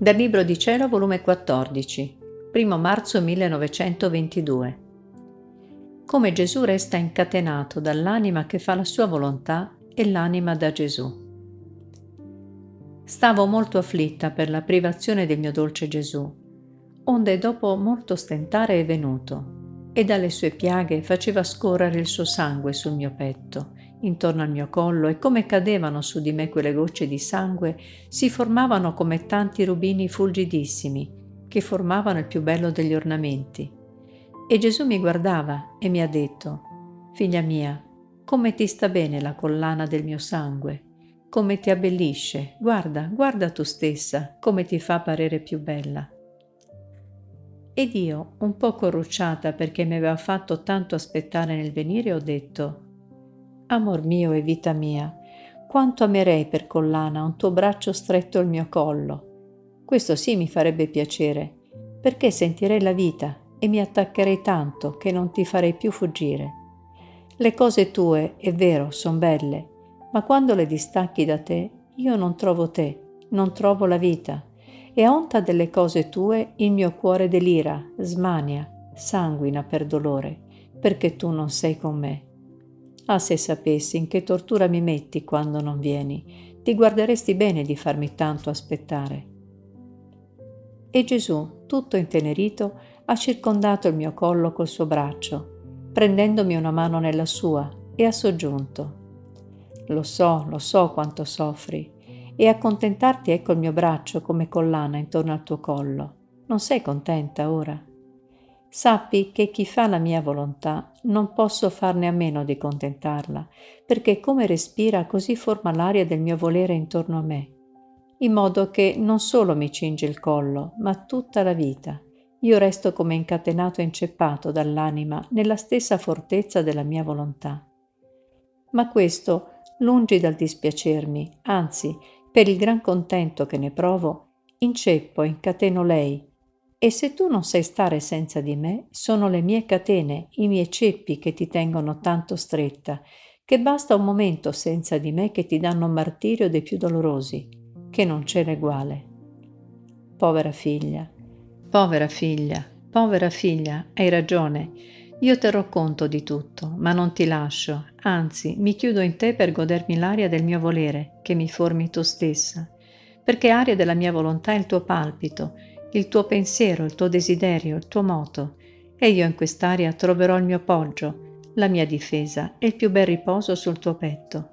Dal Libro di Cielo, volume 14, 1 marzo 1922. Come Gesù resta incatenato dall'anima che fa la sua volontà e l'anima da Gesù. Stavo molto afflitta per la privazione del mio dolce Gesù, onde dopo molto stentare è venuto, e dalle sue piaghe faceva scorrere il suo sangue sul mio petto, intorno al mio collo, e come cadevano su di me quelle gocce di sangue, si formavano come tanti rubini fulgidissimi, che formavano il più bello degli ornamenti. E Gesù mi guardava e mi ha detto, Figlia mia, come ti sta bene la collana del mio sangue, come ti abbellisce, guarda, guarda tu stessa, come ti fa parere più bella. Ed io, un po' corrucciata perché mi aveva fatto tanto aspettare nel venire, ho detto, Amor mio e vita mia, quanto amerei per collana un tuo braccio stretto al mio collo. Questo sì mi farebbe piacere, perché sentirei la vita e mi attaccherei tanto che non ti farei più fuggire. Le cose tue, è vero, son belle, ma quando le distacchi da te, io non trovo te, non trovo la vita, e a onta delle cose tue il mio cuore delira, smania, sanguina per dolore, perché tu non sei con me. Ah, se sapessi in che tortura mi metti quando non vieni, ti guarderesti bene di farmi tanto aspettare. E Gesù, tutto intenerito, ha circondato il mio collo col suo braccio, prendendomi una mano nella sua, e ha soggiunto. Lo so, lo so quanto soffri, e accontentarti ecco il mio braccio come collana intorno al tuo collo. Non sei contenta ora? Sappi che chi fa la mia volontà non posso farne a meno di contentarla, perché come respira così forma l'aria del mio volere intorno a me, in modo che non solo mi cinge il collo, ma tutta la vita. Io resto come incatenato e inceppato dall'anima nella stessa fortezza della mia volontà. Ma questo, lungi dal dispiacermi, anzi, per il gran contento che ne provo, inceppo e incateno lei e se tu non sai stare senza di me, sono le mie catene, i miei ceppi che ti tengono tanto stretta, che basta un momento senza di me che ti danno martirio dei più dolorosi, che non c'è l'eguale. Povera figlia, povera figlia, povera figlia, hai ragione. Io terrò conto di tutto, ma non ti lascio, anzi mi chiudo in te per godermi l'aria del mio volere, che mi formi tu stessa, perché aria della mia volontà è il tuo palpito, il tuo pensiero, il tuo desiderio, il tuo moto, e io in quest'aria troverò il mio poggio, la mia difesa e il più bel riposo sul tuo petto.